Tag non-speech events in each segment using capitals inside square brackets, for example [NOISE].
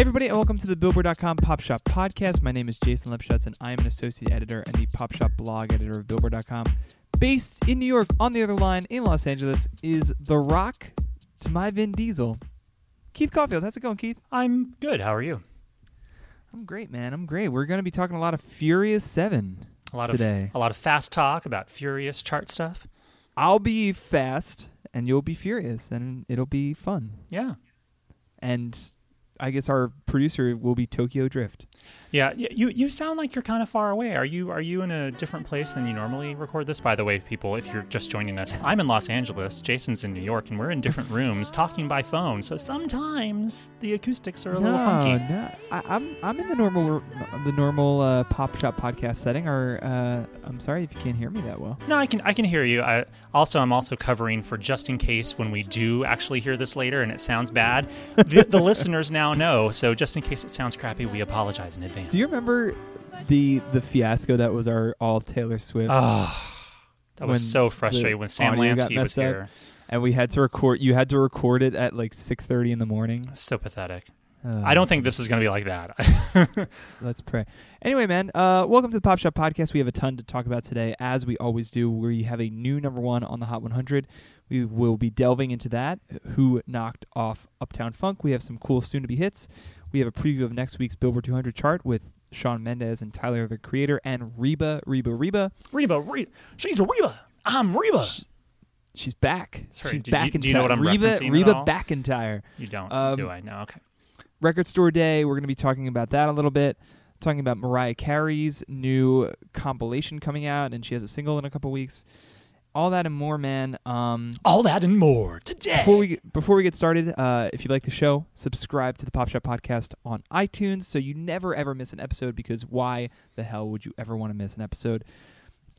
Hey, everybody, and welcome to the Billboard.com Pop Shop Podcast. My name is Jason Lipschutz, and I am an associate editor and the Pop Shop blog editor of Billboard.com. Based in New York, on the other line in Los Angeles, is The Rock to my Vin Diesel. Keith Caulfield, how's it going, Keith? I'm good. How are you? I'm great, man. I'm great. We're going to be talking a lot of Furious 7 A lot today. of a lot of fast talk about furious chart stuff. I'll be fast, and you'll be furious, and it'll be fun. Yeah. And I guess our producer will be Tokyo Drift. Yeah, you you sound like you're kind of far away. Are you are you in a different place than you normally record this? By the way, people, if you're just joining us, I'm in Los Angeles, Jason's in New York, and we're in different [LAUGHS] rooms talking by phone. So sometimes the acoustics are a little funky. No, I, I'm I'm in the normal the normal uh, pop shop podcast setting. Or uh, I'm sorry if you can't hear me that well. No, I can I can hear you. I, also, I'm also covering for just in case when we do actually hear this later and it sounds bad. The, the [LAUGHS] listeners now know. So just in case it sounds crappy, we apologize in advance. Do you remember the the fiasco that was our all Taylor Swift? Oh, that was so frustrating when Sam Lansky was up? here. and we had to record. You had to record it at like 6:30 in the morning. So pathetic. Uh, I don't think this is going to be like that. [LAUGHS] Let's pray. Anyway, man, uh, welcome to the Pop Shop Podcast. We have a ton to talk about today, as we always do. We have a new number one on the Hot 100. We will be delving into that. Who knocked off Uptown Funk? We have some cool soon to be hits. We have a preview of next week's Billboard 200 chart with Shawn Mendes and Tyler the Creator and Reba, Reba, Reba. Reba, Reba, she's Reba. I'm Reba. She's back. Sorry, She's back do- in do you know what I'm Reba, referencing Reba? McEntire. You don't, Um, do I? No. Okay. Record Store Day. We're going to be talking about that a little bit. Talking about Mariah Carey's new compilation coming out, and she has a single in a couple weeks. All that and more, man. Um, All that and more today. before we get, before we get started, uh, if you like the show, subscribe to the Pop Shop Podcast on iTunes so you never ever miss an episode. Because why the hell would you ever want to miss an episode?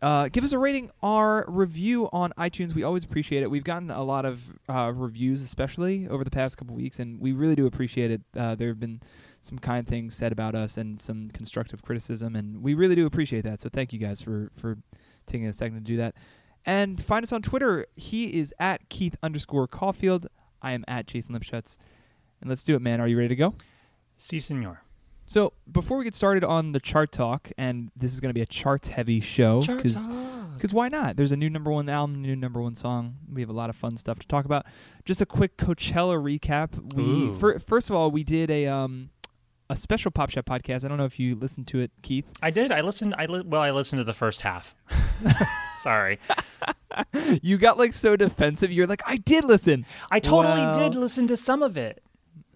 Uh, give us a rating or review on iTunes. We always appreciate it. We've gotten a lot of uh, reviews, especially over the past couple weeks, and we really do appreciate it. Uh, there have been some kind things said about us and some constructive criticism, and we really do appreciate that. So thank you guys for for taking a second to do that. And find us on Twitter. He is at Keith underscore Caulfield. I am at Jason Lipschutz. And let's do it, man. Are you ready to go? Si, senor. So before we get started on the chart talk, and this is going to be a charts heavy show, because why not? There's a new number one album, new number one song. We have a lot of fun stuff to talk about. Just a quick Coachella recap. We fir- first of all, we did a um a special Pop Shop podcast. I don't know if you listened to it, Keith. I did. I listened. I li- well, I listened to the first half. [LAUGHS] [LAUGHS] Sorry, [LAUGHS] you got like so defensive. You're like, I did listen. I totally did listen to some of it.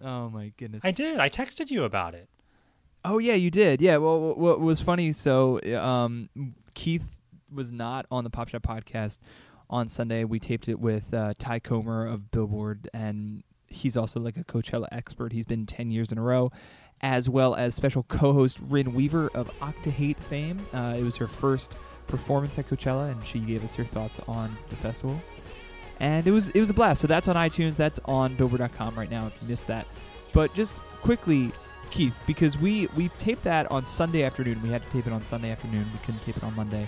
Oh my goodness. I did. I texted you about it. Oh yeah, you did. Yeah. Well, what- what was funny? So, um, Keith was not on the Pop Shop podcast on Sunday. We taped it with uh, Tye Comer of Billboard, and he's also like a Coachella expert. He's been ten years in a row, as well as special co-host Ryn Weaver of Octahate fame. Uh, it was her first performance at Coachella, and she gave us her thoughts on the festival. And it was it was a blast. So that's on iTunes. That's on Billboard.com right now. If you missed that, but just quickly, Keith, because we we taped that on Sunday afternoon. We had to tape it on Sunday afternoon. We couldn't tape it on Monday.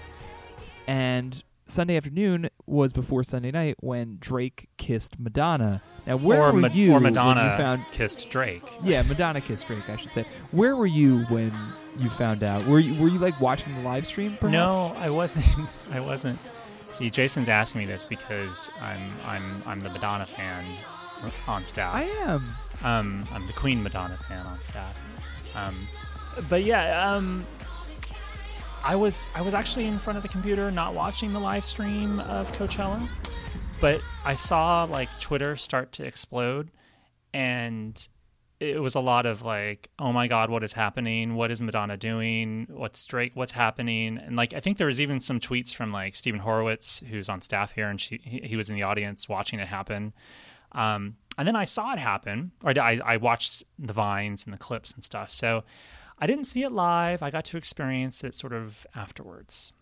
And Sunday afternoon was before Sunday night when Drake kissed Madonna. Now, where or, were Ma- you or when Madonna you found? kissed Drake. Yeah, Madonna kissed Drake. I should say. Where were you when you found out? Were you were you like watching the live stream? Perhaps? No, I wasn't. [LAUGHS] I wasn't. See, Jason's asking me this because I'm I'm I'm the Madonna fan on staff. I am. Um, I'm the Queen Madonna fan on staff. Um, but yeah, um, I was I was actually in front of the computer, not watching the live stream of Coachella, but I saw like Twitter start to explode, and it was a lot of like, oh my god, what is happening? What is Madonna doing? What's Drake? What's happening? And like, I think there was even some tweets from like Steven Horowitz, who's on staff here, and she he, was in the audience watching it happen. Um, and then I saw it happen, or I, I watched the vines and the clips and stuff. So I didn't see it live. I got to experience it sort of afterwards.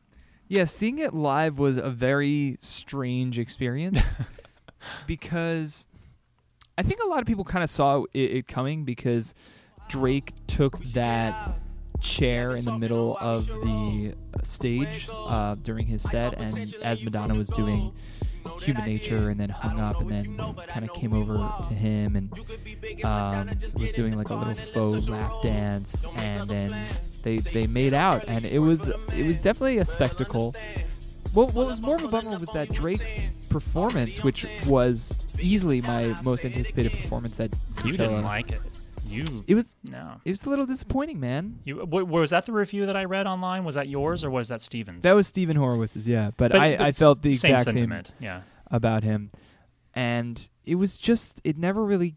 Yeah, seeing it live was a very strange experience [LAUGHS] because I think a lot of people kind of saw it, it coming because Drake took that chair in the middle of the stage uh, during his set, and as Madonna was doing Human Nature and then hung up and then kind of came over to him and um, was doing like a little faux lap dance and then they they made out and it was it was definitely a spectacle. What, what was more of a bummer was that Drake's performance, which was easily my most anticipated performance at You didn't like it. You It was no. it was a little disappointing, man. You w- was that the review that I read online? Was that yours or was that Stevens? That was Steven Horowitz's, yeah. But, But- I, but I felt the same exact same sentiment. Yeah. about him, and it was just it never really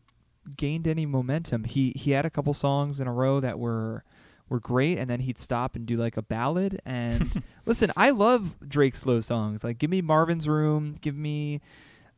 gained any momentum. He he had a couple songs in a row that were were great, and then he'd stop and do like a ballad. And [LAUGHS] listen, I love Drake's slow songs. Like, give me Marvin's Room, give me,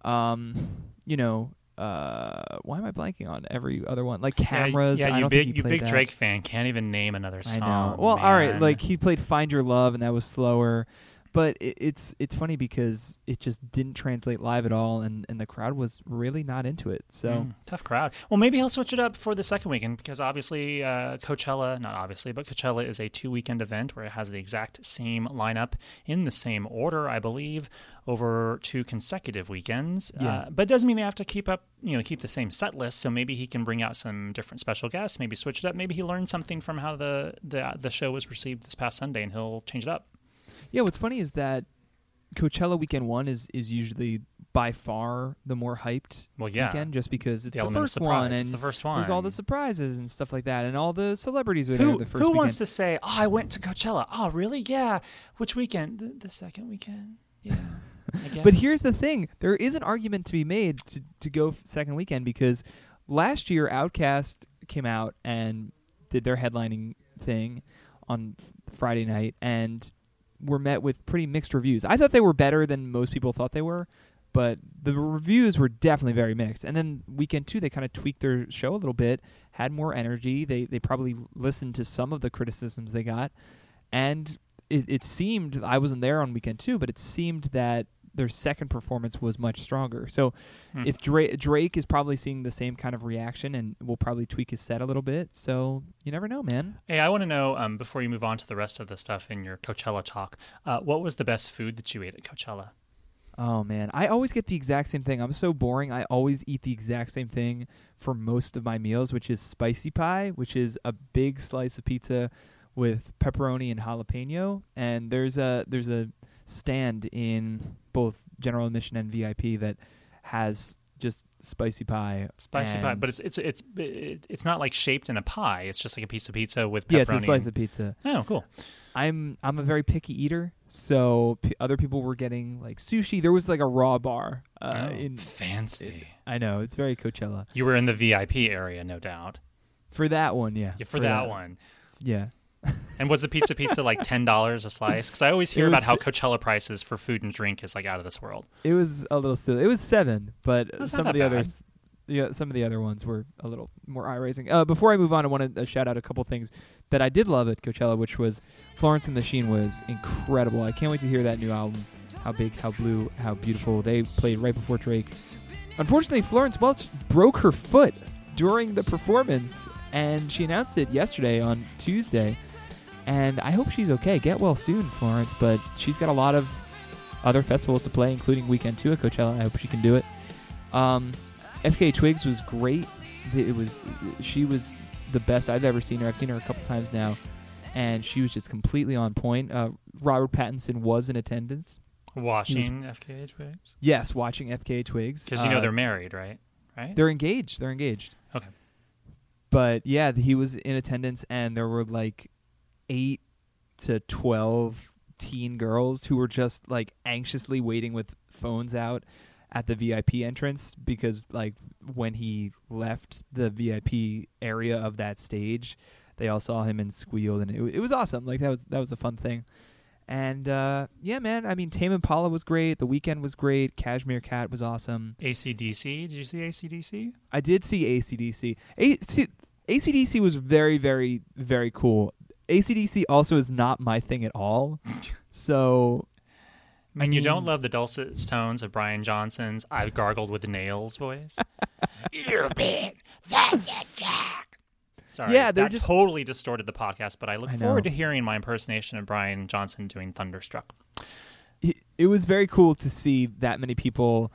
um, you know. Uh, why am I blanking on every other one? Like cameras. Yeah, yeah you big you big that. Drake fan can't even name another I song. know. Well, all right. Like he played "Find Your Love" and that was slower, but it, it's it's funny because it just didn't translate live at all, and and the crowd was really not into it. So Mm, tough crowd. Well, maybe he'll switch it up for the second weekend because obviously uh, Coachella, not obviously, but Coachella is a two weekend event where it has the exact same lineup in the same order, I believe, over two consecutive weekends. Yeah. Uh, but it doesn't mean they have to keep up, you know, keep the same set list. So maybe he can bring out some different special guests, maybe switch it up. Maybe he learned something from how the the, the show was received this past Sunday, and he'll change it up. Yeah, what's funny is that Coachella weekend one is is usually by far the more hyped Well, yeah, weekend, just because it's the the, first one and it's the first one. there's all the surprises and stuff like that, and all the celebrities are there Who, the first who weekend. wants to say, "Oh, I went to Coachella"? Oh, really? Yeah. Which weekend? The, the second weekend. Yeah. [LAUGHS] But here's the thing: there is an argument to be made to to go f- second weekend because last year OutKast came out and did their headlining thing on f- Friday night and were met with pretty mixed reviews. I thought they were better than most people thought they were, but the reviews were definitely very mixed. And then weekend two, they kind of tweaked their show a little bit, had more energy. They they probably listened to some of the criticisms they got, and it, it seemed I wasn't there on weekend two, but it seemed that their second performance was much stronger. So Hmm. if Drake, Drake is probably seeing the same kind of reaction and will probably tweak his set a little bit. So you never know, man. Hey, I want to know um, before you move on to the rest of the stuff in your Coachella talk, uh, what was the best food that you ate at Coachella? Oh man, I always get the exact same thing. I'm so boring. I always eat the exact same thing for most of my meals, which is spicy pie, which is a big slice of pizza with pepperoni and jalapeno. And there's a there's a stand in both general admission and VIP that has just spicy pie. Spicy pie, but it's it's it's it's not like shaped in a pie. It's just like a piece of pizza with pepperoni. yeah, it's a slice of pizza. Oh, cool. I'm I'm a very picky eater, so p- other people were getting like sushi. There was like a raw bar. Uh, oh, in fancy. I know it's very Coachella You were in the VIP area, no doubt. for that one. Yeah, Yeah, for, that, one. Yeah, And was the pizza pizza like [LAUGHS] ten dollars a slice? Because I always hear It about how Coachella prices for food and drink is like out of this world. it was a little silly. It was seven, but That's some of the others, yeah, some of the other ones were a little more eye raising. Uh, before I move on, I want to uh, shout out a couple things that I did love at Coachella, which was Florence and the Machine was incredible. I can't wait to hear that new album. How big, how blue, how beautiful. They played right before Drake. Unfortunately, Florence Welch broke her foot during the performance, and she announced it yesterday on Tuesday. And I hope she's okay. Get well soon, Florence. But she's got a lot of other festivals to play, including Weekend 2 at Coachella. I hope she can do it. Um, FKA Twigs was great. It was she was the best I've ever seen her. I've seen her a couple times now, and she was just completely on point. Uh, Robert Pattinson was in attendance. Washing FKA Twigs Yes, watching FKA Twigs because you know Uh, they're married, right? Right. they're engaged. They're engaged. Okay. But yeah, he was in attendance, and there were like eight to twelve teen girls who were just like anxiously waiting with phones out at the VIP entrance because like when he left the VIP area of that stage, they all saw him and squealed, and it, it was awesome. Like that was that was a fun thing. And uh, yeah, man. I mean, Tame Impala was great. The Weeknd was great. Cashmere Cat was awesome. ACDC. Did you see ACDC? I did see ACDC. AC, ACDC was very, very, very cool. ACDC also is not my thing at all. So [LAUGHS] I mean, you don't love the dulcet tones of Brian Johnson's "I've gargled with nails" voice. [LAUGHS] You bit that jack. Sorry, Yeah, they're that just- totally distorted the podcast. But I look I forward to hearing my impersonation of Brian Johnson doing "Thunderstruck." it, it was very cool to see that many people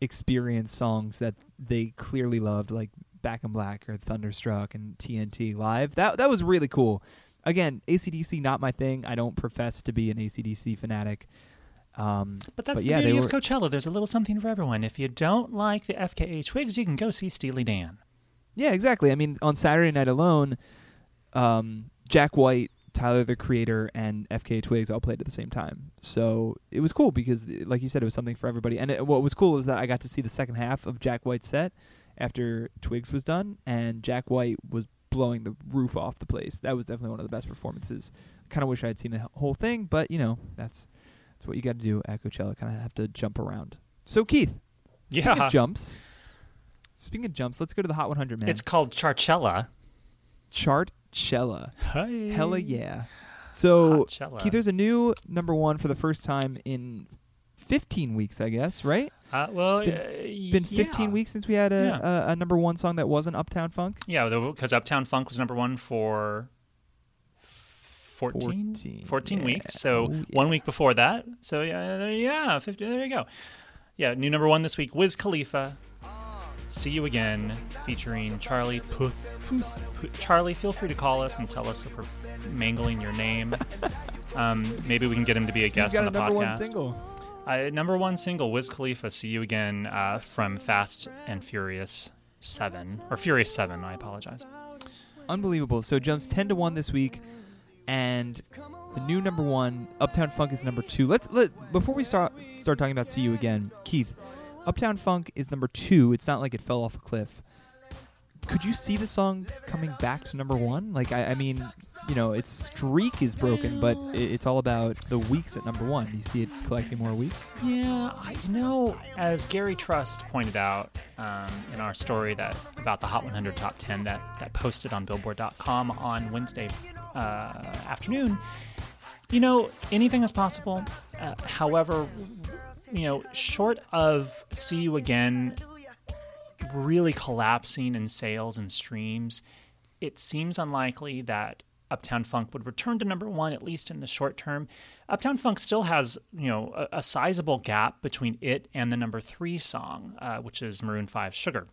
experience songs that they clearly loved, like Back in Black or Thunderstruck and TNT live. That that was really cool. Again, ACDC not my thing. I don't profess to be an ACDC fanatic. Um, But that's But the yeah, beauty of were- Coachella. There's a little something for everyone. If you don't like the FKA Twigs, you can go see Steely Dan. Yeah, exactly. I mean, on Saturday night alone, um, Jack White, Tyler the Creator, and FKA Twigs all played at the same time. So it was cool because, like you said, it was something for everybody. And it, what was cool was that I got to see the second half of Jack White's set after Twigs was done, and Jack White was blowing the roof off the place. That was definitely one of the best performances. Kind of wish I had seen the whole thing, but you know, that's that's what you got to do at Coachella. Kind of have to jump around. So Keith, speaking Yeah. of jumps. Speaking of jumps, let's go to the Hot 100, man. It's called Charchella. Chartchella. Hey. Hella yeah. So, Hotchella. Keith, there's a new number one for the first time in 15 weeks, I guess, right? Uh, well, It's been uh, Been 15 yeah. weeks since we had a, Yeah. a, a number one song that wasn't Uptown Funk. Yeah, because Uptown Funk was number one for 14, 14, 14 yeah. weeks. So Oh, yeah. one week before that. So yeah, there, yeah, 50, there you go. Yeah, new number one this week, Wiz Khalifa. See you again, featuring Charlie Puth. Puth, Puth. Charlie, feel free to call us and tell us if we're mangling your name. [LAUGHS] um, maybe we can get him to be a guest He's got on the number one podcast. Uh, number one single, Wiz Khalifa, "See You Again" uh, from Fast and Furious Seven or Furious Seven. I apologize. Unbelievable. So jumps 10 to 1 this week. And the new number one, Uptown Funk, is number two. Let's let before we start start talking about See You Again, Keith. Uptown Funk is number two. It's not like it fell off a cliff. Could you see the song coming back to number one? Like, I, I mean, you know, its streak is broken, but it, it's all about the weeks at number one. Do you see it collecting more weeks? Yeah, I you know, as Gary Trust pointed out um, in our story that about the Hot 100 Top 10 that that posted on Billboard.com on Wednesday uh, afternoon. You know, anything is possible. Uh, however, you know, short of "See You Again" really collapsing in sales and streams, it seems unlikely that Uptown Funk would return to number one, at least in the short term. Uptown Funk still has, you know, a, a sizable gap between it and the number three song, uh, which is Maroon 5 Sugar.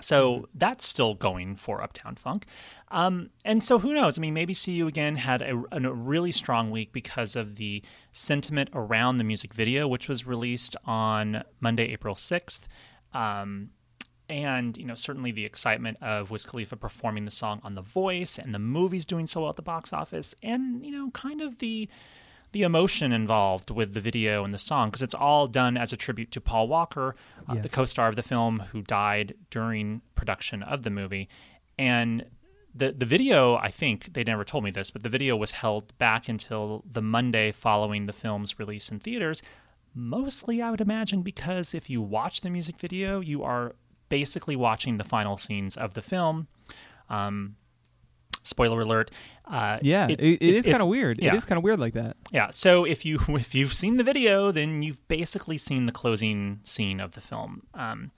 So that's still going for Uptown Funk. Um, and so who knows? I mean, maybe See You Again had a, a really strong week because of the sentiment around the music video, which was released on Monday, April 6th. Um, and you know certainly the excitement of Wiz Khalifa performing the song on The Voice and the movies doing so well at the box office, and you know kind of the the emotion involved with the video and the song because it's all done as a tribute to Paul Walker, uh, Yeah. the co-star of the film who died during production of the movie, and the the video I think they never told me this, but the video was held back until the Monday following the film's release in theaters. Mostly, I would imagine, because if you watch the music video, you are basically watching the final scenes of the film. Um, spoiler alert. Uh, Yeah, it- it, it it's- kind of weird. yeah. It is kind of weird like that. Yeah. So if you [LAUGHS] if you've seen the video, then you've basically seen the closing scene of the film. Um,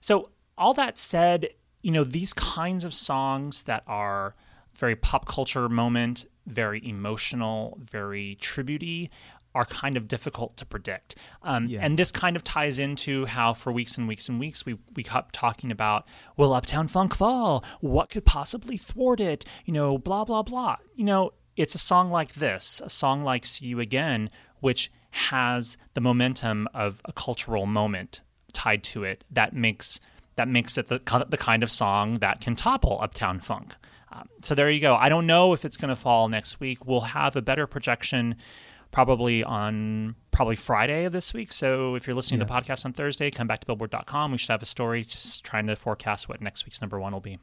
so all that said, you know these kinds of songs that are very pop culture moment, very emotional, very tributey, are kind of difficult to predict. Um, Yeah. And this kind of ties into how for weeks and weeks and weeks we we kept talking about will Uptown Funk fall? What could possibly thwart it? You know, blah blah blah. You know, it's a song like this, a song like See You Again, which has the momentum of a cultural moment tied to it that makes that makes it the, the kind of song that can topple Uptown Funk. Um, so there you go. I don't know if it's going to fall next week. We'll have a better projection probably on probably Friday of this week. So if you're listening to the podcast on Thursday, come back to billboard.com. We should have a story trying to forecast what next week's number one will be.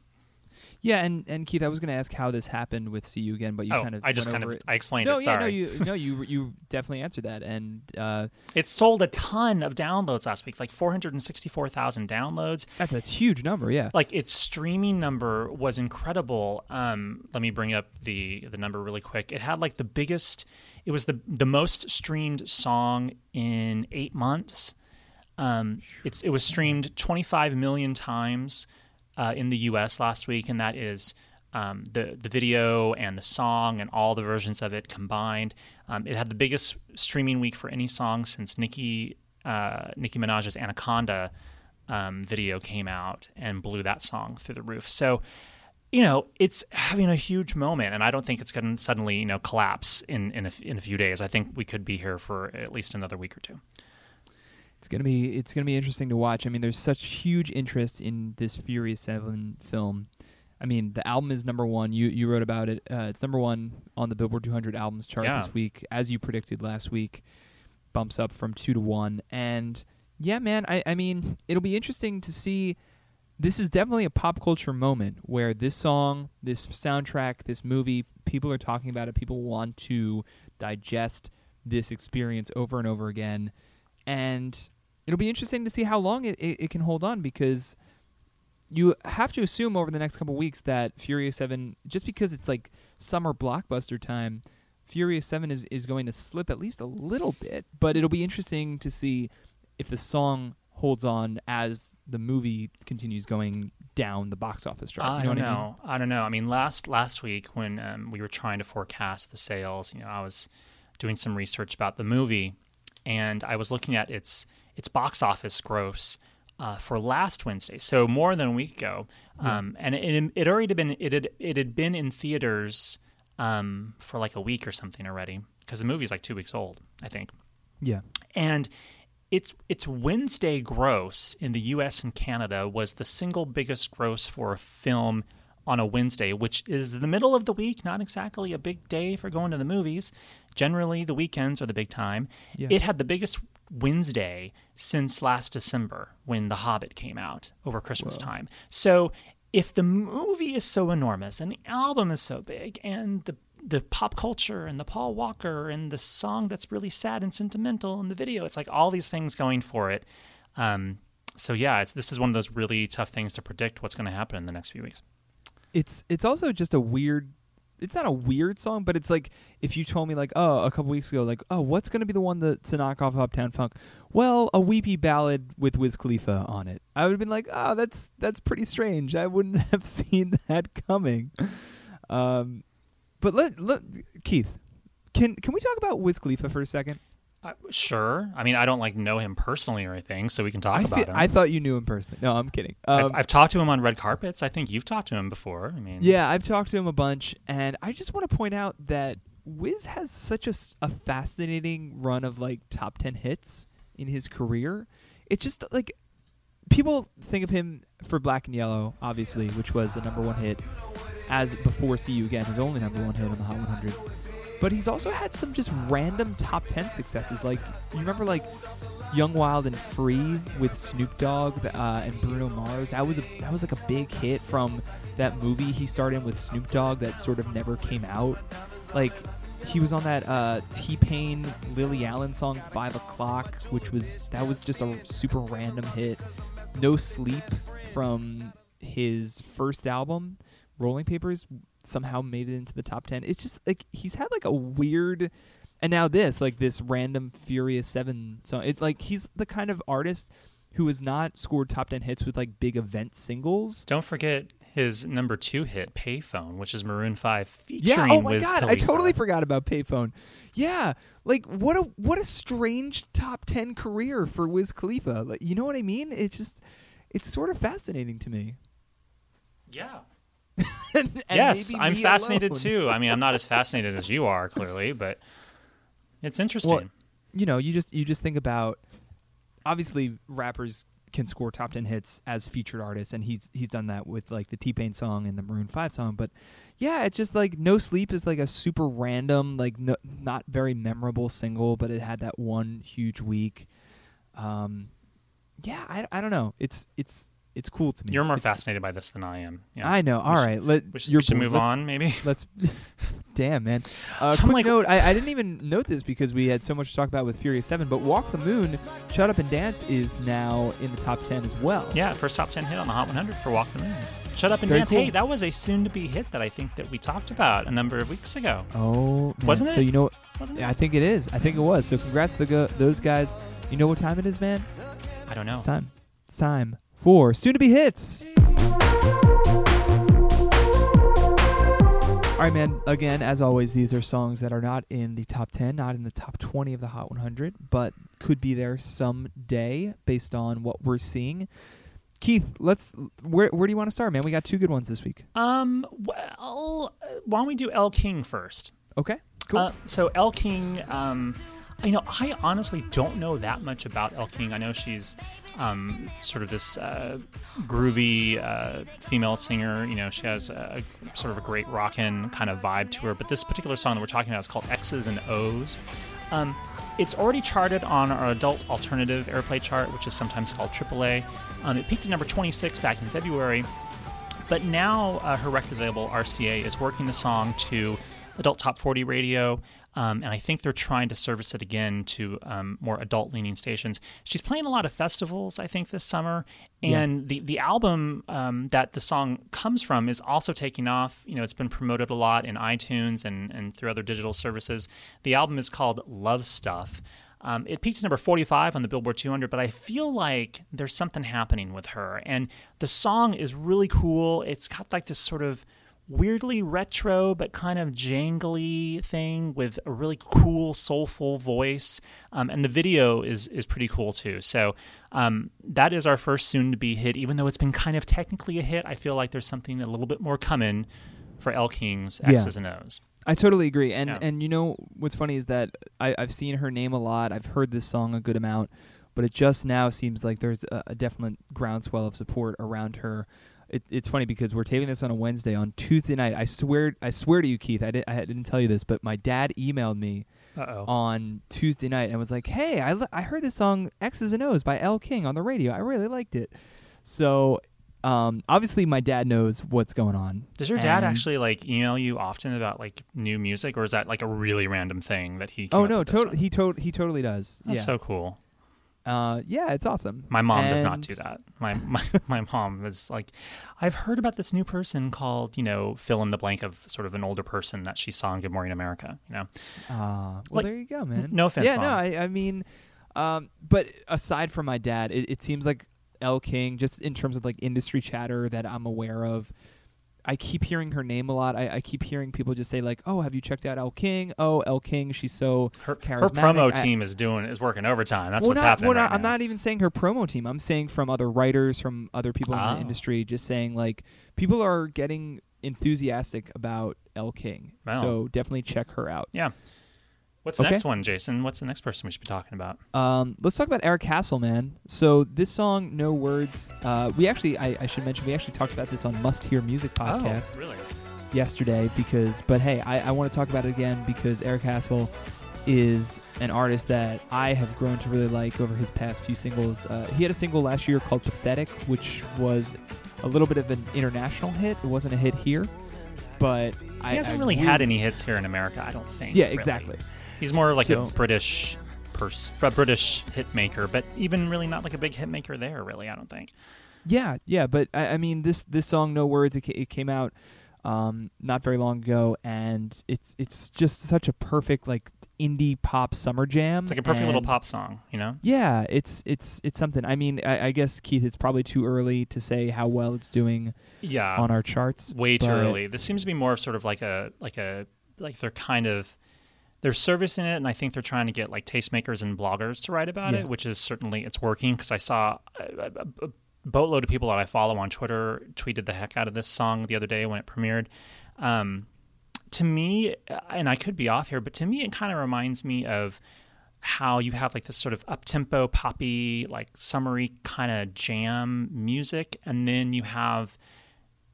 Yeah, and, and Keith, I was going to ask how this happened with See You Again, but you oh, kind of I just kind of it. I explained no, it. yeah, no, you no, you you definitely answered that, and uh, it sold a ton of downloads last week, like 464,000 downloads. that's a huge number. Yeah, like its streaming number was incredible. Um, let me bring up the the number really quick. It had like the biggest. It was the the most streamed song in eight months. Um, it's it was streamed 25 million times uh, in the U.S. last week, and that is um, the the video and the song and all the versions of it combined. Um, it had the biggest streaming week for any song since Nicki uh, Nicki Minaj's Anaconda um, video came out and blew that song through the roof. So, you know, it's having a huge moment, and I don't think it's going to suddenly you know collapse in in a, in a few days. I think we could be here for at least another week or two. It's gonna be it's gonna be interesting to watch. I mean, there's such huge interest in this Furious Seven film. I mean, the album is number one. You you wrote about it. Uh, it's number one on the Billboard 200 albums chart Yeah. this week, as you predicted last week. Bumps up from two to one, and yeah, man. I I mean, it'll be interesting to see. This is definitely a pop culture moment where this song, this soundtrack, this movie, people are talking about it. People want to digest this experience over and over again, and it'll be interesting to see how long it, it, it can hold on because you have to assume over the next couple weeks that Furious 7 just because it's like summer blockbuster time Furious 7 is, is going to slip at least a little bit but it'll be interesting to see if the song holds on as the movie continues going down the box office chart I you know don't what I mean? know. I don't know. I mean, last last week when um, we were trying to forecast the sales, you know, I was doing some research about the movie, and I was looking at its its box office gross uh, for last Wednesday, so more than a week ago, um, and it it already been it had it had been in theaters um, for like a week or something already because the movie's like two weeks old, I think yeah and its its Wednesday gross in the U.S. and Canada was the single biggest gross for a film on a Wednesday, which is the middle of the week, not exactly a big day for going to the movies. Generally, the weekends are the big time. Yeah. It had the biggest Wednesday since last December when The Hobbit came out over Christmas time. So if the movie is so enormous and the album is so big and the the pop culture and the Paul Walker and the song that's really sad and sentimental and the video, it's like all these things going for it. Um, so yeah, it's this is one of those really tough things to predict what's going to happen in the next few weeks. it's it's also just a weird it's not a weird song but it's like if you told me like oh a couple weeks ago like oh what's to be the one that, to knock off uptown funk? Well a weepy ballad with wiz khalifa on it. I would have been like oh that's that's pretty strange. I wouldn't [LAUGHS] have seen that coming. Um but let, let keith can can we talk about wiz khalifa for a second Uh, sure, I mean I don't like know him personally or anything, so we can talk I, about him. I thought you knew him personally no i'm kidding um, I've, I've talked to him on red carpets. I think you've talked to him before. I mean, Yeah, I've talked to him a bunch, and I just want to point out that Wiz has such a fascinating run of like top 10 hits in his career. It's just like people think of him for Black and Yellow, obviously, which was a number one hit, as before See You Again, his only number one hit on the Hot 100. But he's also had some just random top 10 successes. Like, you remember, like, Young Wild and Free with Snoop Dogg uh, and Bruno Mars. That was a that was like a big hit from that movie he starred in with Snoop Dogg that sort of never came out. Like he was on that uh, T Pain Lily Allen song Five O'clock, which was that was just a super random hit. No Sleep from his first album, Rolling Papers, somehow made it into the top ten. It's just like he's had like a weird and now this like this random furious 7 song. It's like he's the kind of artist who has not scored top 10 hits with like big event singles. Don't forget his number two hit, "Payphone," which is Maroon Five featuring yeah oh my Wiz god i totally forgot about payphone. Yeah like what a what a strange top 10 career for wiz khalifa. Like you know what i mean? It's just it's sort of fascinating to me. Yeah. [LAUGHS] And yes, I'm fascinated alone. too. I mean, I'm not as [LAUGHS] fascinated as you are, clearly, but it's interesting. Well, you know, you just you just think about obviously rappers can score top 10 hits as featured artists and he's he's done that with like the T-Pain song and the Maroon 5 song but yeah it's just like No Sleep is like a super random like no, not very memorable single but it had that one huge week um yeah I, I don't know it's it's it's cool to me You're more It's- fascinated by this than I am. Yeah. I know We all should- let we should, you're we should move Let's- on, maybe. [LAUGHS] Let's. [LAUGHS] Damn, man. [SIGHS] Uh, quick like- note: I, I didn't even note this because we had so much to talk about with Furious Seven, but Walk the Moon, Shut Up and Dance is now in the top ten as well. Yeah, first top 10 hit on the Hot 100 for Walk the Moon. Shut Up and Very Dance. cool. Hey, that was a soon to be hit that I think that we talked about a number of weeks ago. Oh, man. Wasn't it? So you know, Wasn't it? I think it is. I think it was. So congrats to the go- those guys. You know what time it is, man? I don't know. It's time. It's time for soon to be hits. All right, man. Again, as always, these are songs that are not in the top 10, not in the top 20 of the Hot 100, but could be there someday based on what we're seeing. Keith, let's. Where where do you want to start, man? We got two good ones this week. Um, well, uh, why don't we do Elle King first? Okay, cool. Uh, so Elle King, um, you know, I honestly don't know that much about Elle King. I know she's um, sort of this uh, groovy uh, female singer. You know, she has a, sort of a great rockin' kind of vibe to her. But this particular song that we're talking about is called X's and O's. Um, it's already charted on our adult alternative airplay chart, which is sometimes called AAA. Um, it peaked at number 26 back in February. But now uh, her record label, RCA, is working the song to adult top 40 radio. Um, and I think they're trying to service it again to um, more adult leaning stations. She's playing a lot of festivals, I think, this summer. And yeah. the, the album um, that the song comes from is also taking off. You know, it's been promoted a lot in iTunes and, and through other digital services. The album is called Love Stuff. Um, it peaked at number 45 on the Billboard 200, but I feel like there's something happening with her. And the song is really cool. It's got like this sort of weirdly retro but kind of jangly thing with a really cool soulful voice um, and the video is is pretty cool too so um, that is our first soon to be hit even though it's been kind of technically a hit i feel like there's something a little bit more coming for Elle King's x's yeah. and o's I totally agree, and yeah. and you know what's funny is that I, I've seen her name a lot. I've heard this song a good amount, but it just now seems like there's a, a definite groundswell of support around her it, it's funny because we're taping this on a Wednesday. On Tuesday night, I swear, I swear to you, Keith, I, did, I didn't tell you this, but my dad emailed me Uh-oh. on Tuesday night and was like, "Hey, I, I heard this song X's and O's by Elle King on the radio. I really liked it." So, um, obviously, my dad knows what's going on. Does your dad actually like email you often about like new music, or is that like a really random thing that he? Oh no, totally. He to- he totally does. That's yeah. so cool. Uh, yeah, it's awesome. My mom and does not do that. My, my [LAUGHS] my mom is like, I've heard about this new person called you know fill in the blank of sort of an older person that she saw in Good Morning America. You know. Uh, well, like, there you go, man. No offense. Yeah, mom. no, I, I mean, um, but aside from my dad, it, it seems like El King, just in terms of like industry chatter that I'm aware of, I keep hearing her name a lot. I, I, keep hearing people just say like, "Oh, have you checked out Elle King? Oh, Elle King, she's so her, charismatic." Her promo I, team is doing is working overtime. That's well, what's not, happening. Well, right I'm now. not even saying her promo team. I'm saying from other writers, from other people in Oh. the ah. industry, just saying like people are getting enthusiastic about Elle King. Wow. So definitely check her out. Yeah. What's the Okay. next one, Jason? What's the next person we should be talking about? Um, let's talk about Erik Hassle, man. So this song, No Words, uh, we actually, I, I should mention, we actually talked about this on Must Hear Music podcast Oh, really? yesterday because, but hey, I, I want to talk about it again because Erik Hassle is an artist that I have grown to really like over his past few singles. Uh, he had a single last year called Pathetic, which was a little bit of an international hit. It wasn't a hit here, but I He hasn't I really had any hits here in America, I don't think. Yeah, really. exactly. He's more like So- a British pers- a British hit maker, but even really not like a big hit maker there. Really, I don't think. Yeah, yeah, but I, I mean this this song No Words it, it came out um, not very long ago and it's it's just such a perfect like indie pop summer jam. It's like a perfect little pop song, you know. Yeah, it's it's it's something. I mean, I, I guess Keith, it's probably too early to say how well it's doing Yeah, on our charts. way too early. This seems to be more of sort of like a like a like they're kind of they're servicing it, and I think they're trying to get like tastemakers and bloggers to write about Yeah. it, which is certainly it's working because I saw a, a, a boatload of people that I follow on Twitter tweeted the heck out of this song the other day when it premiered. Um, to me, and I could be off here, but to me, it kind of reminds me of how you have like this sort of up tempo, poppy, like summery kind of jam music, and then you have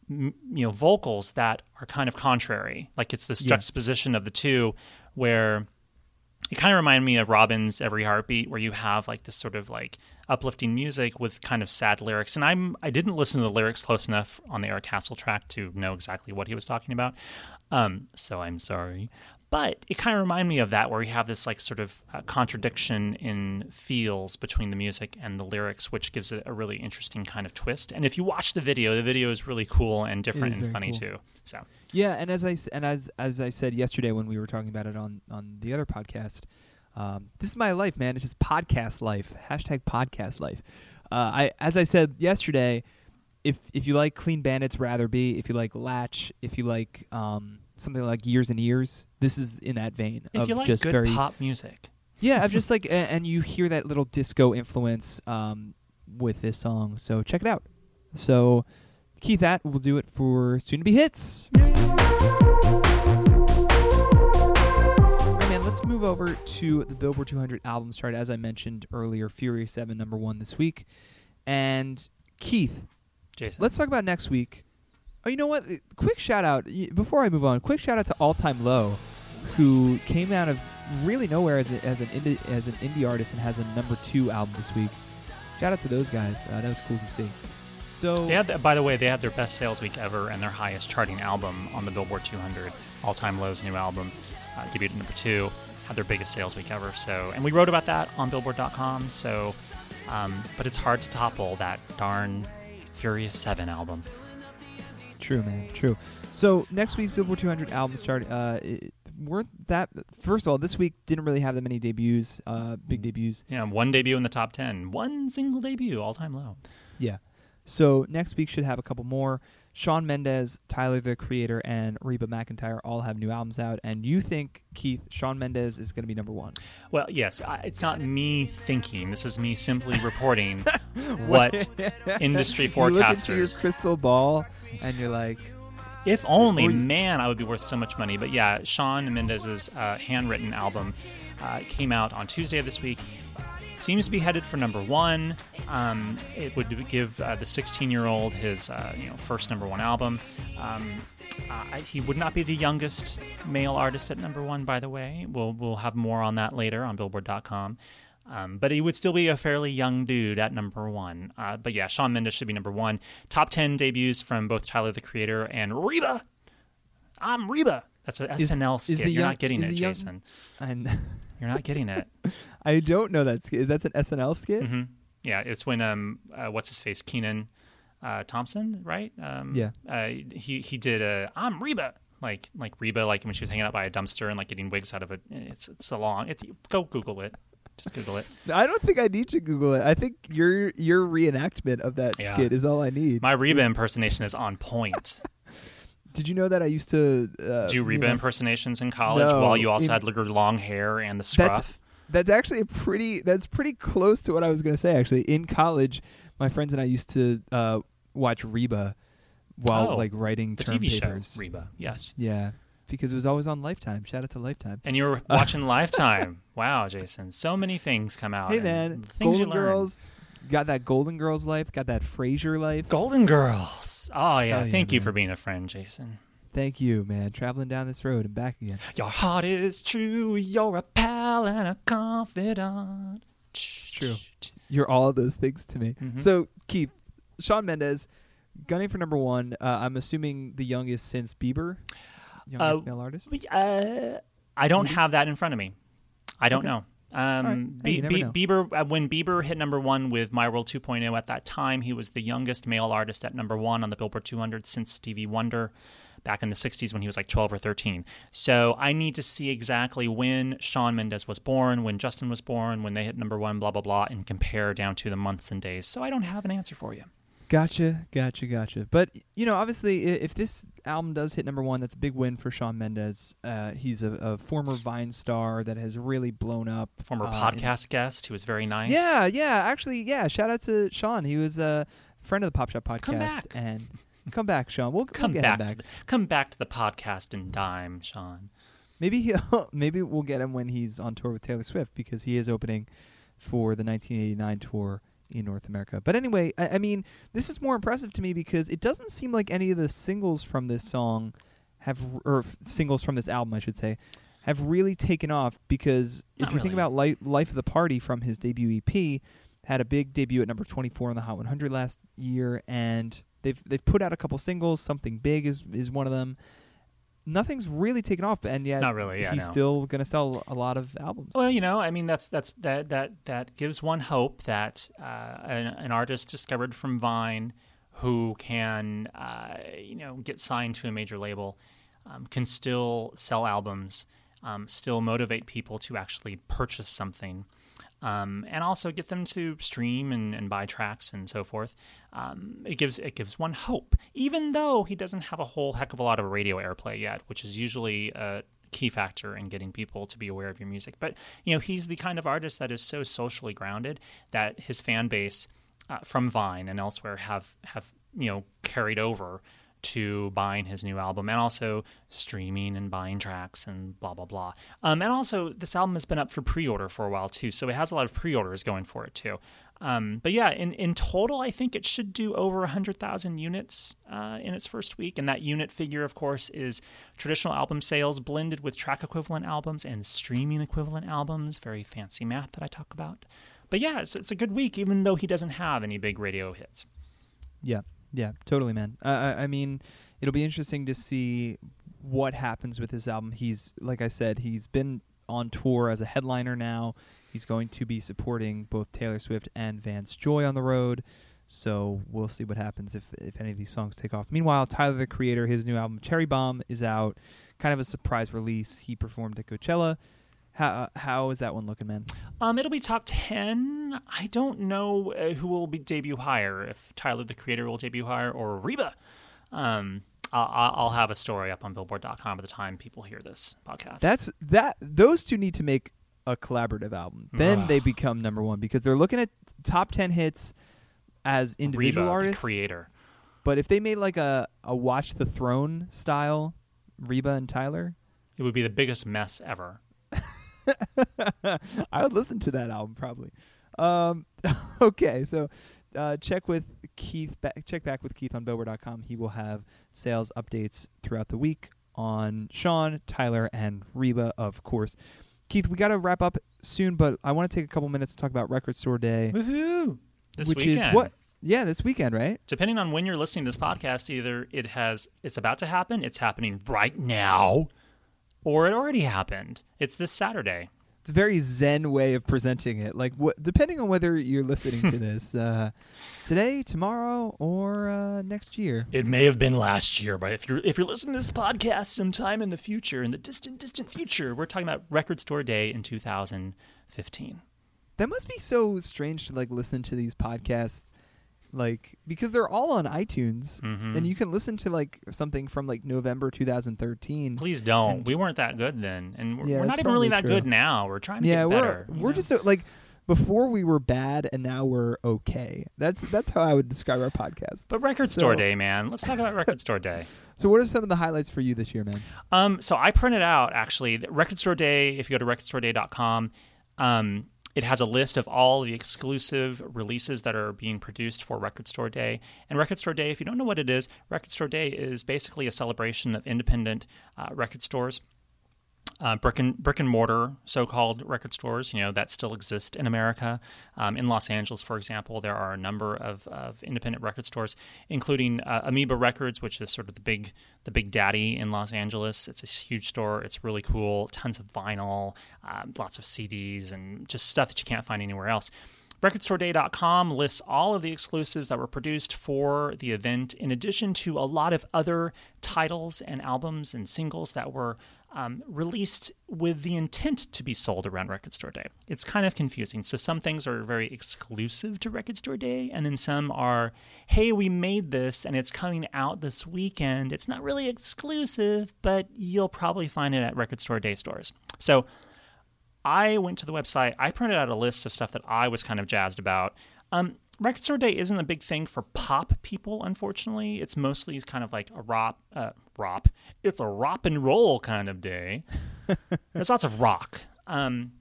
you know vocals that are kind of contrary. Like it's this Yeah. juxtaposition of the two, where it kind of reminded me of Robyn's Every Heartbeat, where you have like this sort of like uplifting music with kind of sad lyrics. And I'm I didn't listen to the lyrics close enough on the Erik Hassle track to know exactly what he was talking about. Um, so I'm sorry. But it kind of reminded me of that, where you have this like sort of uh, contradiction in feels between the music and the lyrics, which gives it a really interesting kind of twist. And if you watch the video, the video is really cool and different and funny cool. too. So Yeah, and as I s- and as as I said yesterday when we were talking about it on on the other podcast, um, this is my life, man. It's just podcast life. Hashtag podcast life. Uh, I as I said yesterday, if if you like Clean Bandit's, rather be. If you like Latch, if you like um, something like Years and Years. This is in that vein If of you like just good very pop music, yeah, of [LAUGHS] just like a- and you hear that little disco influence um, with this song. So check it out. So Keith, that will do it for soon to be hits. All right, man. Let's move over to the Billboard 200 albums chart. As I mentioned earlier, Fury Seven number one this week, and Keith. Jason. Let's talk about next week. Oh, you know what? Uh, Quick shout out before I move on. Quick shout out to All Time Low, who came out of really nowhere as, a, as an indie, as an indie artist and has a number two album this week. Shout out to those guys. Uh, that was cool to see. So They had, the, by the way, they had their best sales week ever and their highest charting album on the Billboard 200. All Time Low's new album uh, debuted at number two, had their biggest sales week ever. So, and we wrote about that on Billboard.com. So, um, but it's hard to topple that darn Furious Seven album. True, man. True. So next week's Billboard 200 albums chart uh, it, weren't that. First of all, this week didn't really have that many debuts, uh, big debuts. Yeah, one debut in the top ten, one single debut, All Time Low. Yeah. So next week should have a couple more. Shawn Mendes, Tyler the Creator, and Reba McEntire all have new albums out. And you think Keith Shawn Mendes is going to be number one? Well, yes, I, it's not me thinking. This is me simply reporting [LAUGHS] [LAUGHS] what industry forecasters. You look into your crystal ball, and you're like, If only, man, I would be worth so much money. But yeah, Shawn Mendes's uh, handwritten album uh, came out on Tuesday of this week. Seems to be headed for number one. Um, it would give uh, the 16-year-old his uh, you know first number one album. Um, uh, he would not be the youngest male artist at number one, by the way. We'll we'll have more on that later on Billboard.com. Um, but he would still be a fairly young dude at number one. Uh, but yeah, Shawn Mendes should be number one. Top 10 debuts from both Tyler the Creator and Reba. I'm Reba. That's an Is- SNL is skit. the You're young- not getting is it, young- Jason. and [LAUGHS] You're not getting it. [LAUGHS] I don't know that skit. Is that an SNL skit? hmm Yeah, it's when um, uh, what's his face, Kenan uh, Thompson, right? Um, Yeah. Uh, he he did a I'm Reba. Like like Reba, like when she was hanging out by a dumpster and like getting wigs out of it. It's it's a long. It's go Google it. Just Google it. [LAUGHS] I don't think I need to Google it. I think your your reenactment of that Yeah. skit is all I need. My Reba impersonation is on point. [LAUGHS] Did you know that I used to uh, Do Reba you know, impersonations in college No, while you also in- had like, your long hair and the scruff? That's that's actually a pretty that's pretty close to what I was going to say actually. In college, my friends and I used to uh, watch Reba while Oh, like writing the term TV papers. show Reba. Yes. Yeah, because it was always on Lifetime. Shout out to Lifetime. And you were watching [LAUGHS] Lifetime. Wow, Jason. So many things come out. Hey man, things Golden you learn. Girls got that Golden Girls life, got that Frasier life. Golden Girls. Oh yeah. Hell yeah, Thank you man. for being a friend, Jason. Thank you, man. Traveling down this road and back again. Your heart is true. You're a pal and a confidant. True. You're all of those things to me. Mhm. So Keith, Shawn Mendes, gunning for number one. Uh, I'm assuming the youngest since Bieber, youngest Uh, male artist. Uh, I don't have that in front of me. I don't Okay. know. Um, right. Hey, Be- you Be- Bieber, uh, when Bieber hit number one with My World 2.0 at that time, he was the youngest male artist at number one on the Billboard 200 since Stevie Wonder back in the 60s when he was like 12 or 13. So I need to see exactly when Shawn Mendes was born, when Justin was born, when they hit number one, blah, blah, blah, and compare down to the months and days. So I don't have an answer for you. Gotcha, gotcha, gotcha. But you know, obviously, if this album does hit number one, that's a big win for Shawn Mendes. Uh, he's a, a former Vine star that has really blown up. Former uh, podcast guest who was very nice. Yeah, yeah. Actually, yeah. Shout out to Shawn. He was a friend of the Pop Shop podcast. Come back. and come back, Shawn. We'll, Come we'll get back, back. the, come back to the podcast and dime, Shawn. Maybe he'll. [LAUGHS] Maybe we'll get him when he's on tour with Taylor Swift because he is opening for the 1989 tour in North America. But anyway, I, I mean, this is more impressive to me because it doesn't seem like any of the singles from this song have, or f- singles from this album, I should say, have really taken off. Because if Not you think about Li- Life of the Party from his debut EP, had a big debut at number 24 on the Hot 100 last year, and they've they've put out a couple singles. Something Big is is one of them. Nothing's really taken off, and yet Not really, yeah, he's no. still going to sell a lot of albums. Well, you know, I mean, that's that's that that that gives one hope that uh, an, an artist discovered from Vine who can, uh, you know, get signed to a major label um, can still sell albums, um, still motivate people to actually purchase something. Um, and also get them to stream and, and buy tracks and so forth. Um, it gives it gives one hope, even though he doesn't have a whole heck of a lot of radio airplay yet, which is usually a key factor in getting people to be aware of your music. But you know, he's the kind of artist that is so socially grounded that his fan base uh, from Vine and elsewhere have have you know carried over to buying his new album and also streaming and buying tracks and blah blah blah. Um, and also, this album has been up for pre-order for a while too, so it has a lot of pre-orders going for it too. Um, but yeah, in, in total, I think it should do over 100,000 units uh, in its first week. And that unit figure, of course, is traditional album sales blended with track equivalent albums and streaming equivalent albums. Very fancy math that I talk about. But yeah, it's, it's a good week, even though he doesn't have any big radio hits. Yeah, yeah, totally, man. Uh, I, I mean, it'll be interesting to see what happens with his album. He's, like I said, he's been on tour as a headliner now. He's going to be supporting both Taylor Swift and Vance Joy on the road. So we'll see what happens if, if any of these songs take off. Meanwhile, Tyler the Creator, his new album Cherry Bomb is out. Kind of a surprise release. He performed at Coachella. How uh, how is that one looking, man? Um, it'll be top ten. I don't know uh, who will be debut higher. If Tyler the Creator will debut higher or Reba. Um, I'll, I'll have a story up on Billboard.com by the time people hear this podcast. That's that. Those two need to make a collaborative album. Then they become number one because they're looking at top ten hits as individual Reba, artists. the creator. But if they made like a a Watch the Throne style, Reba and Tyler, It would be the biggest mess ever. [LAUGHS] I would listen to that album probably. Um, [LAUGHS] okay, so uh, check with Keith. Ba- check back with Keith on Billboard.com. He will have sales updates throughout the week on Shawn, Tyler, and Reba, of course. Keith, we got to wrap up soon, but I want to take a couple minutes to talk about Record Store Day, Woohoo! This which weekend. is what? Yeah, this weekend, right? Depending on when you're listening to this podcast, either it has it's about to happen, it's happening right now, or it already happened. It's this Saturday. It's a very zen way of presenting it. Like, wh- depending on whether you're listening to [LAUGHS] this uh, today, tomorrow, or uh, next year. It may have been last year, but if you're if you're listening to this podcast sometime in the future, in the distant, distant future, we're talking about Record Store Day in 2015. That must be so strange to like listen to these podcasts, like because they're all on iTunes, Mhm. and you can listen to like something from like November 2013. Please don't. And- we weren't that good then, and we're, Yeah, we're not even really that true. good now. We're trying to yeah, get we're better. we're know? just so, like before we were bad, and now we're okay. That's that's how I would describe our podcast. But Record Store Day, man. Let's talk about Record Store Day. [LAUGHS] So, what are some of the highlights for you this year, man? Um, so I printed out actually Record Store Day. If you go to recordstoreday.com, um, it has a list of all the exclusive releases that are being produced for Record Store Day. And Record Store Day, if you don't know what it is, Record Store Day is basically a celebration of independent uh, record stores. Uh, brick and brick and mortar so-called record stores, you know, that still exist in America. Um, in Los Angeles, for example, there are a number of, of independent record stores, including uh, Amoeba Records, which is sort of the big the big daddy in Los Angeles. It's a huge store. It's really cool. Tons of vinyl, um, lots of CDs, and just stuff that you can't find anywhere else. RecordStoreDay.com lists all of the exclusives that were produced for the event, in addition to a lot of other titles and albums and singles that were um, released with the intent to be sold around Record Store Day. It's kind of confusing. So some things are very exclusive to Record Store Day, and then some are, hey, we made this and it's coming out this weekend. It's not really exclusive, but you'll probably find it at Record Store Day stores. So I went to the website. I printed out a list of stuff that I was kind of jazzed about. Um, Record Store Day isn't a big thing for pop people, unfortunately. It's mostly kind of like a rop, uh, rop. It's a rop and roll kind of day. [LAUGHS] There's lots of rock. Um,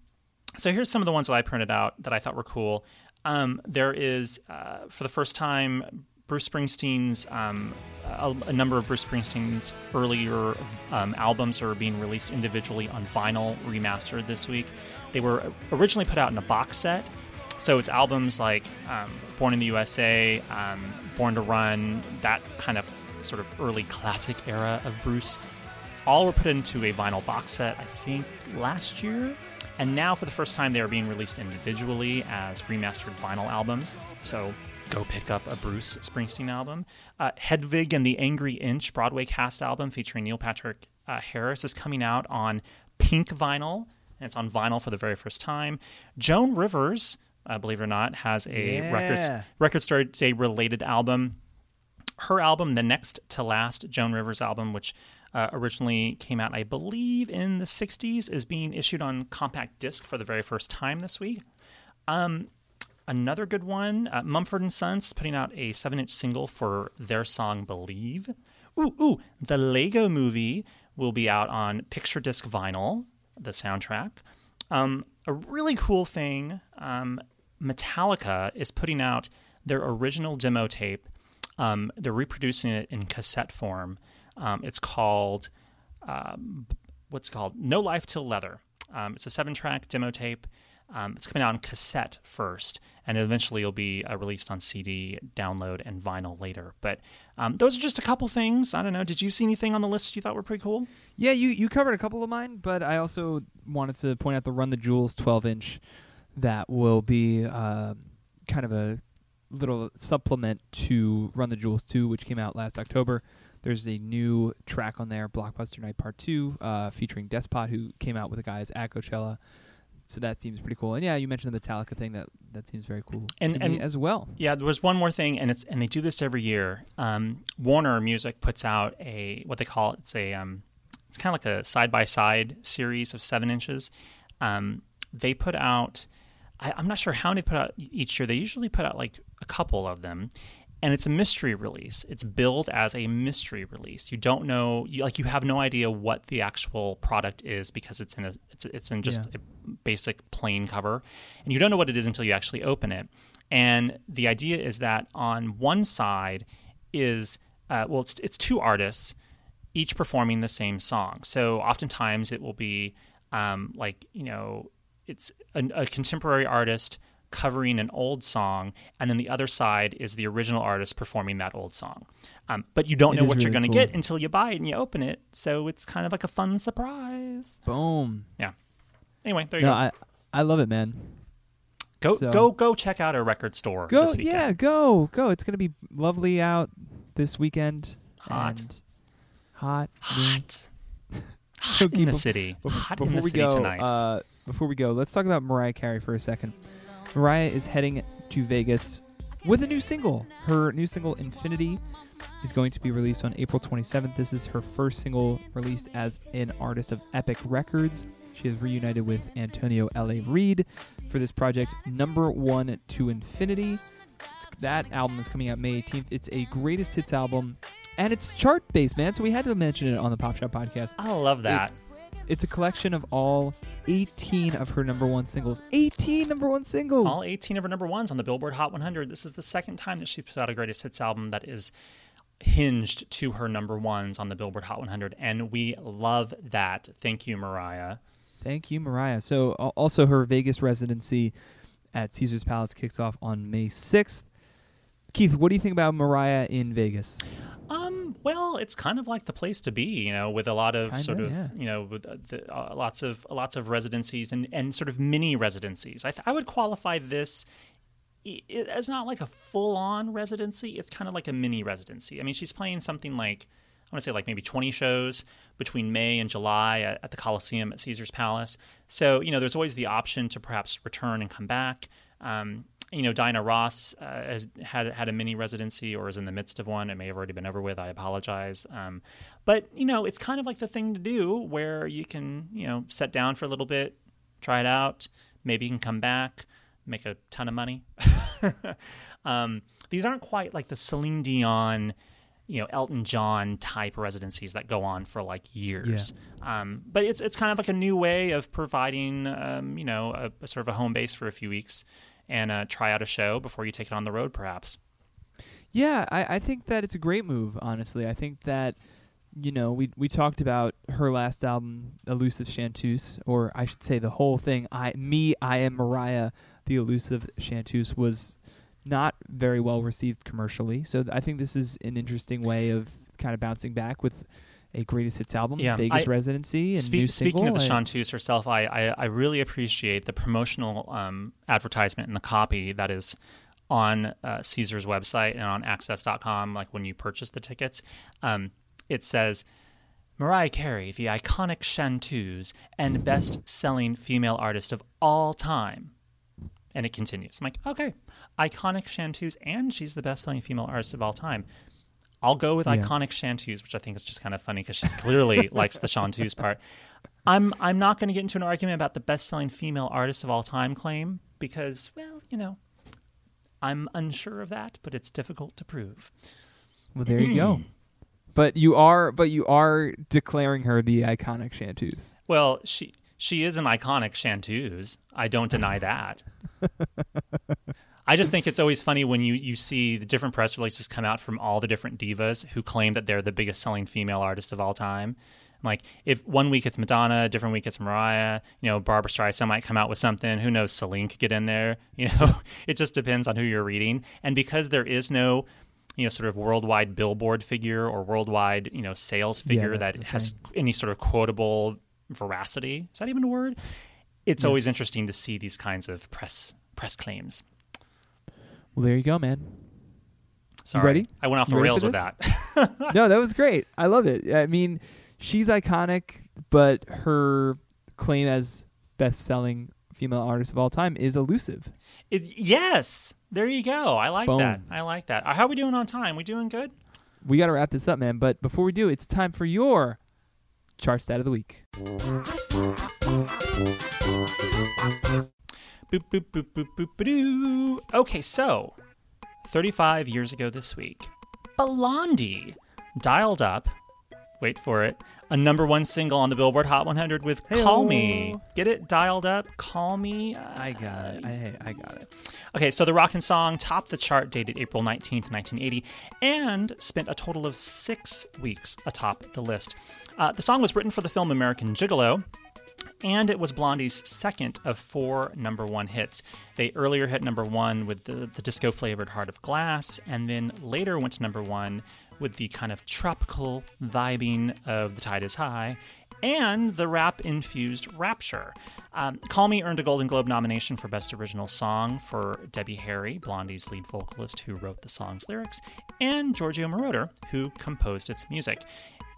so here's some of the ones that I printed out that I thought were cool. Um, there is, uh, for the first time, Bruce Springsteen's um, a, a number of Bruce Springsteen's earlier um, albums are being released individually on vinyl remastered this week. They were originally put out in a box set, so it's albums like um, Born in the USA, um, Born to Run, that kind of sort of early classic era of Bruce. All were put into a vinyl box set, I think, last year. And now, for the first time, they are being released individually as remastered vinyl albums. So go pick up a Bruce Springsteen album. Uh, Hedwig and the Angry Inch Broadway cast album featuring Neil Patrick uh, Harris is coming out on pink vinyl and it's on vinyl for the very first time. Joan Rivers, uh, believe it or not, has a Yeah. record record store day related album. Her album, the next to last Joan Rivers album, which uh, originally came out, I believe, in the '60s, is being issued on compact disc for the very first time this week. Um, another good one, uh, Mumford and Sons putting out a seven-inch single for their song "Believe." Ooh, ooh, the Lego Movie will be out on picture disc vinyl, the soundtrack. Um, a really cool thing, um, Metallica is putting out their original demo tape. Um, they're reproducing it in cassette form. Um, it's called um, what's called No Life Till Leather. Um, it's a seven-track demo tape. Um, it's coming out on cassette first, and eventually it'll be uh, released on CD, download, and vinyl later. But um, those are just a couple things. I don't know. Did you see anything on the list you thought were pretty cool? Yeah, you you covered a couple of mine, but I also wanted to point out the Run the Jewels 12 inch that will be uh, kind of a little supplement to Run the Jewels 2, which came out last October. There's a new track on there, Blockbuster Night Part 2, uh, featuring Despot, who came out with the guys at Coachella. So that seems pretty cool. And yeah, you mentioned the Metallica thing. That that seems very cool And- to me and- as well. Yeah, there was one more thing, and it's and they do this every year. Um, Warner Music puts out a what they call it, it's a um, it's kind of like a side by side series of seven inches. Um, they put out, I, I'm not sure how many put out each year. They usually put out like a couple of them, and it's a mystery release. It's billed as a mystery release. You don't know, you, like you have no idea what the actual product is because it's in a it's it's in just Yeah. a basic plain cover, and you don't know what it is until you actually open it. And the idea is that on one side is uh, well, it's it's two artists each performing the same song. So oftentimes it will be um, like you know it's a, a contemporary artist covering an old song, and then the other side is the original artist performing that old song. Um, but you don't It know what you're going to cool. get until you buy it and you open it. So it's kind of like a fun surprise. Boom. Yeah. Anyway, there you No, go. I I love it, man. go so- go go check out a record store. Go, yeah, go, go. It's gonna be lovely out this weekend. Hot. and hot, Hot. [LAUGHS] So Hot in the bef- city. Bef- Hot before in the we city go, tonight. Uh, before we go, let's talk about Mariah Carey for a second. Mariah is heading to Vegas with a new single. Her new single, Infinity, is going to be released on April 27th. This is her first single released as an artist of Epic Records. She has reunited with Antonio L.A. Reid for this project, Number One to Infinity. It's- that album is coming out May 18th. It's a greatest hits album, and it's chart based, man. So we had to mention it on the Pop Shop podcast. I love that. It's a collection of all 18 of her number one singles. 18 number one singles. All 18 of her number ones on the Billboard Hot 100. This is the second time that she put out a greatest hits album that is hinged to her number ones on the Billboard Hot 100, and we love that. Thank you, Mariah. Thank you, Mariah. So, also her Vegas residency at Caesar's Palace kicks off on May 6th. Keith, what do you think about Mariah in Vegas? Well, it's kind of like the place to be, you know, with a lot of Kinda, sort of, yeah. you know, with uh, the, uh, lots of lots of residencies and and sort of mini residencies. I th- I would qualify this as not like a full on residency. It's kind of like a mini residency. I mean, she's playing something like I want to say like maybe 20 shows between May and July at, at the Coliseum at Caesar's Palace. So, you know, there's always the option to perhaps return and come back. Um, you know, Diana Ross uh, has had had a mini residency or is in the midst of one. It may have already been over with. I apologize. Um, but you know, it's kind of like the thing to do where you can, you know, set down for a little bit, try it out. Maybe you can come back, make a ton of money. [LAUGHS] um, these aren't quite like the Celine Dion, you know, Elton John type residencies that go on for like years. Um, but it's it's kind of like a new way of providing, um, you know, a, a sort of a home base for a few weeks and uh, try out a show before you take it on the road, perhaps. Yeah, I, I think that it's a great move, honestly. I think that, you know, we we talked about her last album, Elusive Chanteuse, or I should say the whole thing, I Me, I Am Mariah, The Elusive Chanteuse, was not very well received commercially. So th- I think this is an interesting way of kind of bouncing back with a greatest hits album, Yeah, Vegas I- residency, and Spe- new speaking single. of the chanteuse herself, I, I, I really appreciate the promotional um, advertisement and the copy that is on uh, Caesar's website and on access.com, like when you purchase the tickets. Um, it says, Mariah Carey, the iconic chanteuse and best selling female artist of all time. And it continues. I'm like, okay, iconic chanteuse, and she's the best selling female artist of all time. I'll go with Yeah. iconic chanteuse, which I think is just kind of funny because she clearly [LAUGHS] likes the chanteuse part. I'm I'm not going to get into an argument about the best selling female artist of all time claim because, well, you know, I'm unsure of that, but it's difficult to prove. Well, there you go. Hmm. But you are, but you are declaring her the iconic chanteuse. Well, she she is an iconic chanteuse. I don't deny that. [LAUGHS] I just think it's always funny when you you see the different press releases come out from all the different divas who claim that they're the biggest selling female artist of all time. Like if one week it's Madonna, different week it's Mariah, you know, Barbra Streisand might come out with something. Who knows? Celine could get in there. [LAUGHS] You know, it just depends on who you're reading. And because there is no, you know, sort of worldwide billboard figure or worldwide, you know, sales figure that's that has any sort of quotable veracity. Is that even a word? It's always interesting to see these kinds of press press claims. Well, there you go, man. Sorry, ready? I went off You the rails with that. [LAUGHS] no, that was great. I love it. I mean, she's iconic, but her claim as best-selling female artist of all time is elusive. It, yes, there you go. I like that. I like that. How are we doing on time? We doing good? We got to wrap this up, man. But before we do, it's time for your chart stat of the week. Boop boop boop boop boop doo. Okay, so 35 years ago this week, Blondie dialed up. Wait for it. A number one single on the Billboard Hot 100 with "Call Me." Get it? Dialed up. Call me. I got it. I, I got it. Okay, so the rockin' song topped the chart dated April 19th, 1980, and spent a total of six weeks atop the list. Uh, the song was written for the film American Gigolo, and it was Blondie's second of four number one hits. They earlier hit number one with the, the disco flavored Heart of Glass, and then later went to number one with the kind of tropical vibing of The Tide is High and the rap infused Rapture. Um, Call Me earned a Golden Globe nomination for Best Original Song for Debbie Harry, Blondie's lead vocalist who wrote the song's lyrics, and Giorgio Moroder, who composed its music.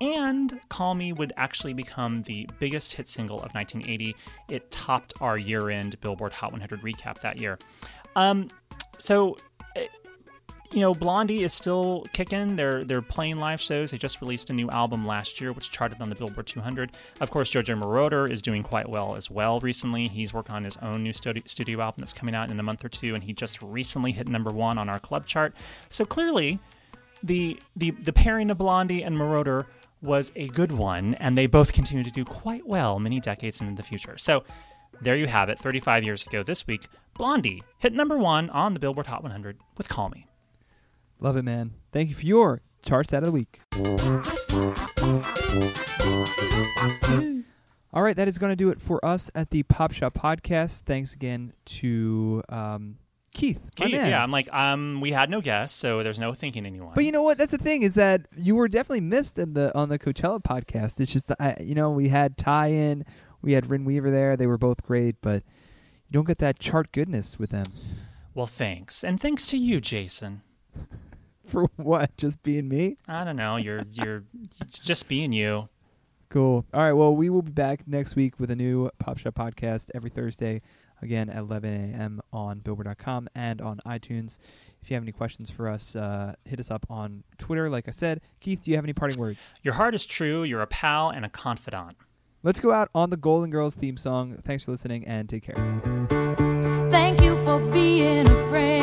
And Call Me would actually become the biggest hit single of 1980. It topped our year end Billboard Hot 100 recap that year. Um, so you know, Blondie is still kicking. They're they're playing live shows. They just released a new album last year, which charted on the Billboard 200. Of course, Giorgio Moroder is doing quite well as well. Recently, he's working on his own new studio, studio album that's coming out in a month or two, and he just recently hit number one on our club chart. So clearly, the the the pairing of Blondie and Moroder was a good one, and they both continue to do quite well many decades into the future. So. There you have it. 35 years ago this week, Blondie hit number one on the Billboard Hot 100 with "Call Me." Love it, man. Thank you for your chart stat of the week. All right, that is going to do it for us at the Pop Shop Podcast. Thanks again to um, Keith. Keith, yeah, I'm like, um, we had no guests, so there's no thinking anyone. But you know what? That's the thing is that you were definitely missed in the on the Coachella podcast. It's just I, you know we had Tye in, we had Ryn Weaver there. They were both great, but you don't get that chart goodness with them. well, thanks, and thanks to you, Jason. [LAUGHS] For what? Just being me? I don't know, you're you're [LAUGHS] just being you. Cool. All right. Well, we will be back next week with a new Pop Shop podcast every Thursday, again at 11 a.m. on Billboard.com and on iTunes. If you have any questions for us, uh, hit us up on Twitter. Like I said, Keith, do you have any parting words? Your heart is true. You're a pal and a confidant. Let's go out on the Golden Girls theme song. Thanks for listening and take care. Thank you for being a friend.